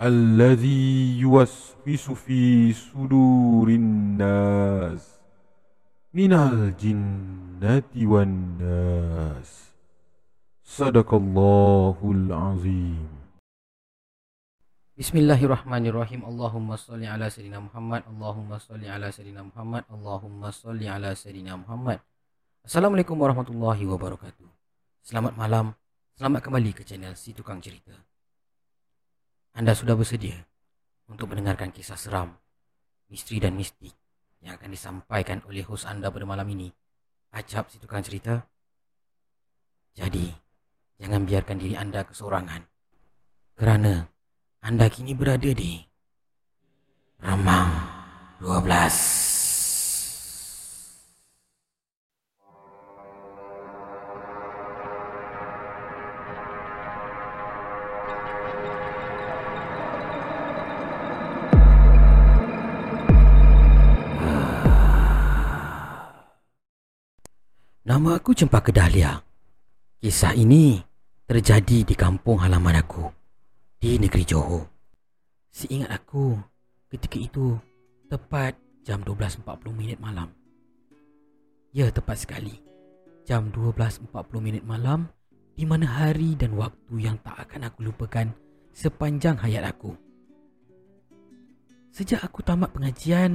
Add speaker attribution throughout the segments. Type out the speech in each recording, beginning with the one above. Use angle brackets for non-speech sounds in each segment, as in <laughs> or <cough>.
Speaker 1: الذي يوسوس في صدور الناس من الجنة والناس صدق الله العظيم
Speaker 2: Bismillahirrahmanirrahim. Allahumma salli ala sayyidina Muhammad. Allahumma salli ala sayyidina Muhammad. Allahumma salli ala sayyidina Muhammad. Assalamualaikum warahmatullahi wabarakatuh. Selamat malam. Selamat kembali ke channel Si Tukang Cerita. Anda sudah bersedia untuk mendengarkan kisah seram, misteri dan mistik yang akan disampaikan oleh hos anda pada malam ini? Acap Si Tukang Cerita. Jadi, jangan biarkan diri anda kesorangan. Kerana anda kini berada di Remang 12. Aku Cempaka Dahlia. Kisah ini terjadi di kampung halaman aku di negeri Johor. Seingat aku, ketika itu tepat jam 12.40 minit malam. Ya, tepat sekali. Jam 12.40 minit malam di mana hari dan waktu yang tak akan aku lupakan sepanjang hayat aku. Sejak aku tamat pengajian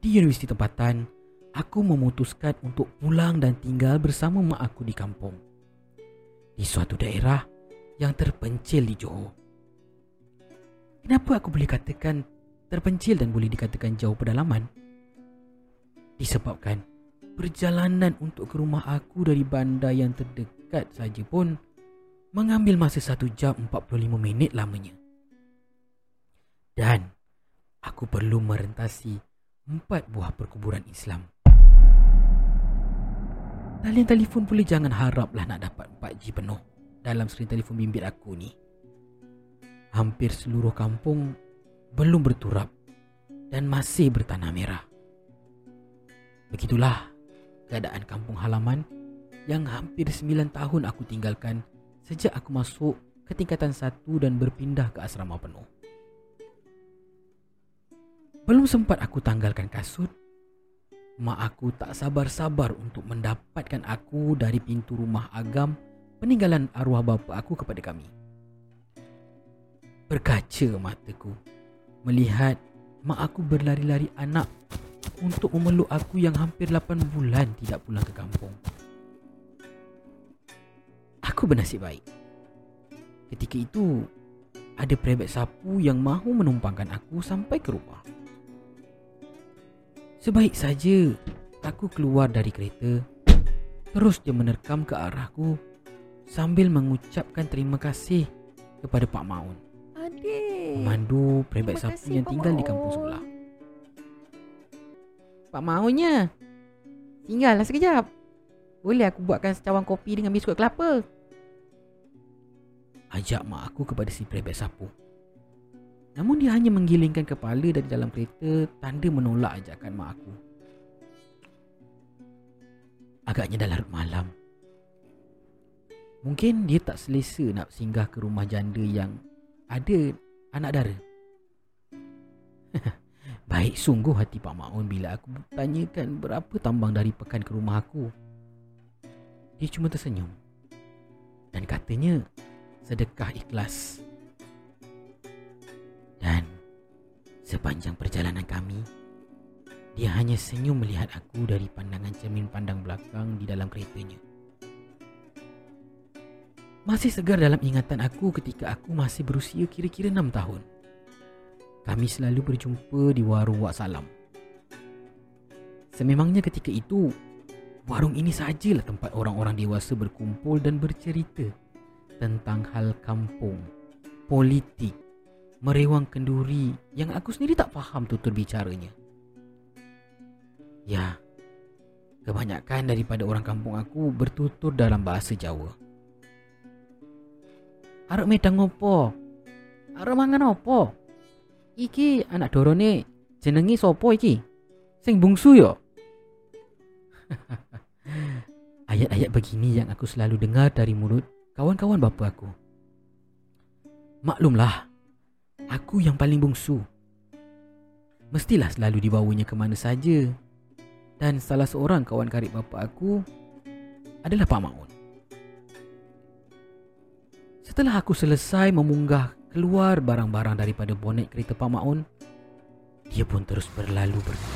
Speaker 2: di universiti tempatan, aku memutuskan untuk pulang dan tinggal bersama mak aku di kampung. Di suatu daerah yang terpencil di Johor. Kenapa aku boleh katakan terpencil dan boleh dikatakan jauh pedalaman? Disebabkan perjalanan untuk ke rumah aku dari bandar yang terdekat saja pun mengambil masa 1 jam 45 minit lamanya. Dan aku perlu merentasi empat buah perkuburan Islam. Talian telefon pula jangan haraplah nak dapat 4G penuh dalam skrin telefon bimbit aku ni hampir seluruh kampung belum berturap dan masih bertanah merah. Begitulah keadaan kampung halaman yang hampir 9 tahun aku tinggalkan sejak aku masuk ke tingkatan satu dan berpindah ke asrama penuh. Belum sempat aku tanggalkan kasut, mak aku tak sabar-sabar untuk mendapatkan aku dari pintu rumah agam peninggalan arwah bapa aku kepada kami. Berkaca mataku Melihat mak aku berlari-lari anak Untuk memeluk aku yang hampir 8 bulan tidak pulang ke kampung. Aku bernasib baik. Ketika itu Ada perebet sapu yang mahu menumpangkan aku sampai ke rumah Sebaik saja Aku keluar dari kereta Terus dia menerkam ke arahku Sambil mengucapkan terima kasih kepada Pak Maun
Speaker 3: Adik.
Speaker 2: memandu perebet
Speaker 3: Terima
Speaker 2: sapu yang
Speaker 3: Pak
Speaker 2: tinggal di kampung sebelah.
Speaker 3: Pak maunya. Tinggallah sekejap. Boleh aku buatkan secawan kopi dengan biskut kelapa?
Speaker 2: Ajak mak aku kepada si perebet sapu. Namun dia hanya menggilingkan kepala dari dalam kereta tanda menolak ajakan mak aku. Agaknya dah larut malam. Mungkin dia tak selesa nak singgah ke rumah janda yang ada anak dara. <laughs> Baik sungguh hati Pak Maun bila aku tanyakan berapa tambang dari pekan ke rumah aku. Dia cuma tersenyum. Dan katanya sedekah ikhlas. Sepanjang perjalanan kami, dia hanya senyum melihat aku dari pandangan cermin pandang belakang di dalam keretanya. Masih segar dalam ingatan aku ketika aku masih berusia kira-kira 6 tahun. Kami selalu berjumpa di warung Wak Salam. Sememangnya ketika itu, warung ini sajalah tempat orang-orang dewasa berkumpul dan bercerita tentang hal kampung, politik, merewang kenduri yang aku sendiri tak faham tutur bicaranya. Ya, kebanyakan daripada orang kampung aku bertutur dalam bahasa Jawa. Arek medang opo? Arek mangan opo? Iki anak dorone jenengi sopo iki? Sing bungsu yo. <laughs> Ayat-ayat begini yang aku selalu dengar dari mulut kawan-kawan bapa aku. Maklumlah, aku yang paling bungsu. Mestilah selalu dibawanya ke mana saja. Dan salah seorang kawan karib bapa aku adalah Pak Maun. Setelah aku selesai memunggah keluar barang-barang daripada bonet kereta Pak Maun, dia pun terus berlalu pergi.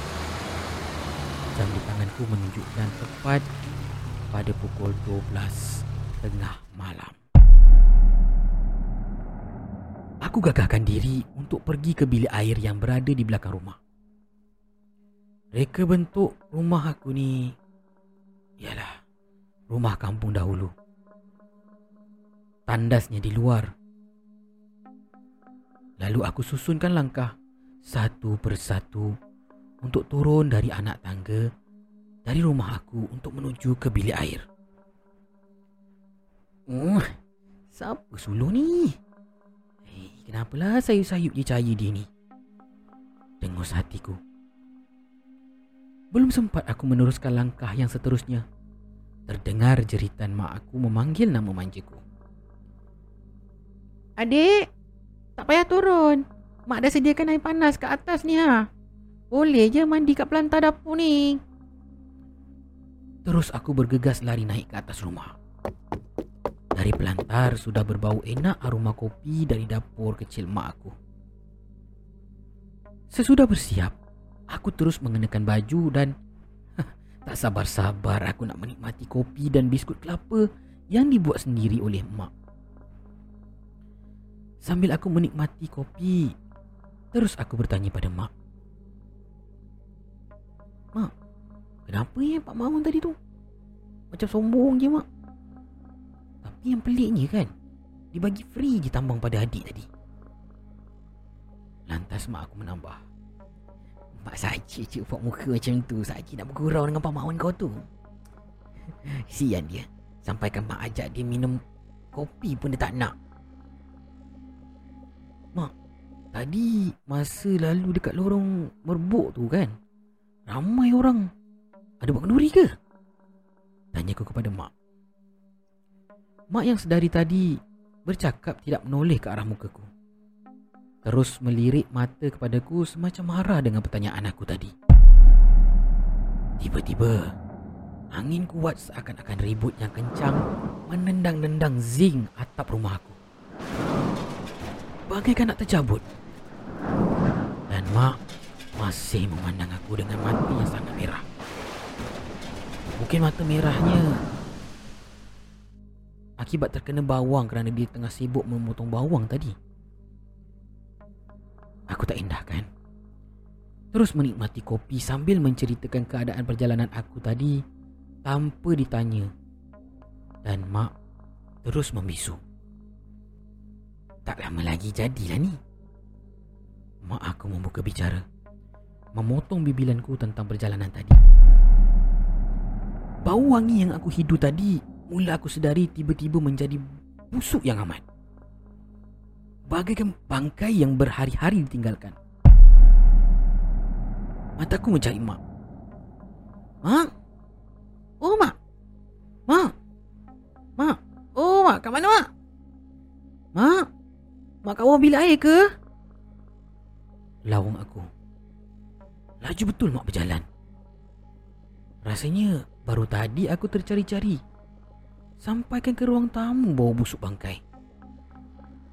Speaker 2: Jam di tanganku menunjukkan tepat pada pukul 12 tengah malam. Aku gagahkan diri untuk pergi ke bilik air yang berada di belakang rumah. Reka bentuk rumah aku ni ialah rumah kampung dahulu. Tandasnya di luar. Lalu aku susunkan langkah satu persatu untuk turun dari anak tangga dari rumah aku untuk menuju ke bilik air. Oh, siapa suluh ni? Kenapalah sayup-sayup je cahaya dia ni? Dengus hatiku. Belum sempat aku meneruskan langkah yang seterusnya. Terdengar jeritan mak aku memanggil nama manjaku.
Speaker 3: Adik, tak payah turun. Mak dah sediakan air panas kat atas ni ha. Boleh je mandi kat pelantar dapur ni.
Speaker 2: Terus aku bergegas lari naik ke atas rumah. Dari pelantar sudah berbau enak aroma kopi dari dapur kecil mak aku. Sesudah bersiap, aku terus mengenakan baju dan tak sabar-sabar aku nak menikmati kopi dan biskut kelapa yang dibuat sendiri oleh mak. Sambil aku menikmati kopi, terus aku bertanya pada mak. Mak, kenapa ya Pak Mamun tadi tu? Macam sombong je mak. Tapi yang peliknya kan? Dibagi free je tambang pada adik tadi. Lantas mak aku menambah. Mak saja cik buat muka macam tu. Saja nak bergurau dengan Pak Mawan kau tu. <laughs> Sian dia. Sampaikan mak ajak dia minum Kopi pun dia tak nak. Mak Tadi masa lalu dekat lorong merbuk tu kan? Ramai orang. Ada buat kenduri ke? Tanya aku kepada mak Mak yang sedari tadi bercakap tidak menoleh ke arah mukaku. Terus melirik mata kepadaku semacam marah dengan pertanyaan aku tadi. Tiba-tiba, angin kuat seakan-akan ribut yang kencang menendang-nendang zing atap rumah aku. Bagaikan nak tercabut. Dan mak masih memandang aku dengan mata yang sangat merah. Mungkin mata merahnya akibat terkena bawang kerana dia tengah sibuk memotong bawang tadi. Aku tak indah kan? Terus menikmati kopi sambil menceritakan keadaan perjalanan aku tadi tanpa ditanya. Dan mak terus membisu. Tak lama lagi jadilah ni. Mak aku membuka bicara. Memotong bibilanku tentang perjalanan tadi. Bau wangi yang aku hidu tadi Mula aku sedari tiba-tiba menjadi busuk yang amat. Bagaikan bangkai yang berhari-hari ditinggalkan. Mataku mencari mak. Mak? Oh, mak? Mak? Mak? Oh, mak, kat mana, mak? Mak? Mak kau bila air ke? Lawang aku. Laju betul mak berjalan. Rasanya baru tadi aku tercari-cari Sampaikan ke ruang tamu bawa busuk bangkai.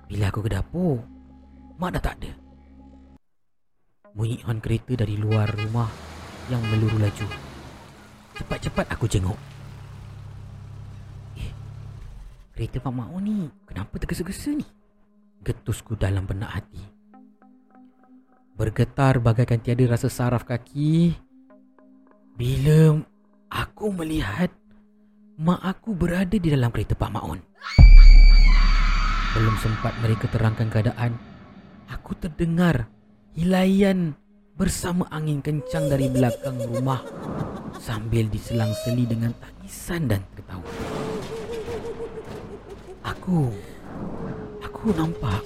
Speaker 2: Bila aku ke dapur Mak dah tak ada. Bunyi hon kereta dari luar rumah Yang meluru laju. Cepat-cepat aku jenguk. Eh Kereta Pak Mak ni Kenapa tergesa-gesa ni? Getusku dalam benak hati. Bergetar bagaikan tiada rasa saraf kaki. Bila Aku melihat mak aku berada di dalam kereta Pak Maun. Belum sempat mereka terangkan keadaan, aku terdengar hilaian bersama angin kencang dari belakang rumah sambil diselang-seli dengan tangisan dan tertawa. Aku aku nampak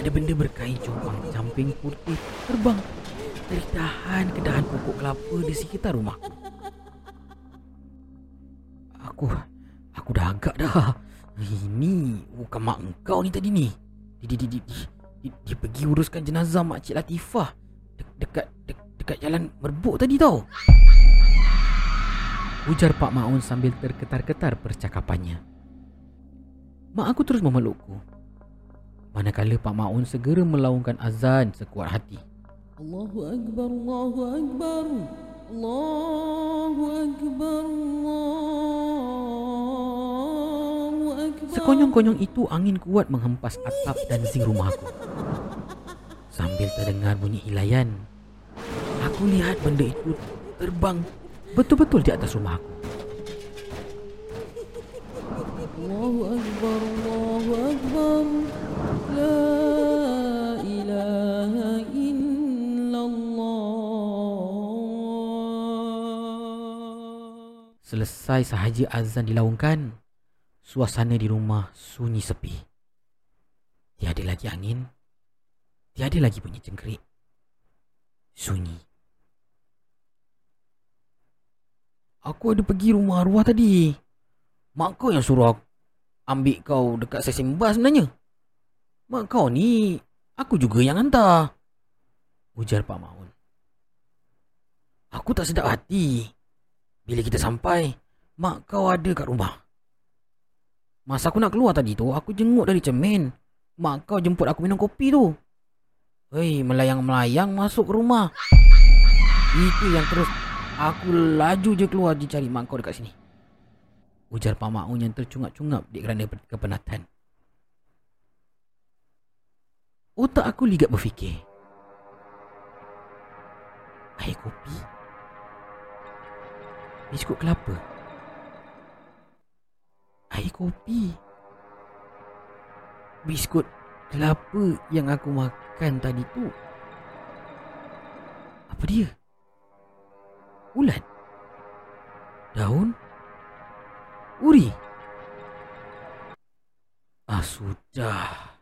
Speaker 2: ada benda berkain compang camping putih terbang dari dahan ke dahan pokok kelapa di sekitar rumah. Aku aku dah agak dah. Ini bukan mak engkau ni tadi ni. Dia, dia, dia, dia, dia pergi uruskan jenazah mak cik Latifah de- dekat de- dekat jalan merbuk tadi tau. Ujar Pak Maun sambil terketar-ketar percakapannya. Mak aku terus memelukku. Manakala Pak Maun segera melaungkan azan sekuat hati.
Speaker 4: Allahu Akbar, Allahu Akbar, Allahu Akbar, Allahu Akbar.
Speaker 2: Sekonyong-konyong itu angin kuat menghempas atap dan zinc rumahku. Sambil terdengar bunyi ilayan, aku lihat benda itu terbang betul-betul di atas rumah aku.
Speaker 4: Allahu Akbar, Allahu Akbar. La ilaha illallah.
Speaker 2: Selesai sahaja azan dilaungkan, suasana di rumah sunyi sepi. Tiada lagi angin, tiada lagi bunyi cengkerik. Sunyi. Aku ada pergi rumah arwah tadi. Mak kau yang suruh aku ambil kau dekat stesen bas sebenarnya. Mak kau ni, aku juga yang hantar. Ujar Pak Maun. Aku tak sedap hati. Bila kita sampai, mak kau ada kat rumah. Masa aku nak keluar tadi tu, aku jenguk dari cermin. Mak kau jemput aku minum kopi tu. Hei, melayang-melayang masuk ke rumah. Itu yang terus aku laju je keluar je cari mak kau dekat sini. Ujar Pak Ma'un yang tercungap-cungap di kerana kepenatan. Otak aku ligat berfikir. Air kopi? Biskut kelapa? Air kopi? Biskut kelapa yang aku makan tadi tu? Apa dia? Ulat? Daun? Uri? Ah, sudah.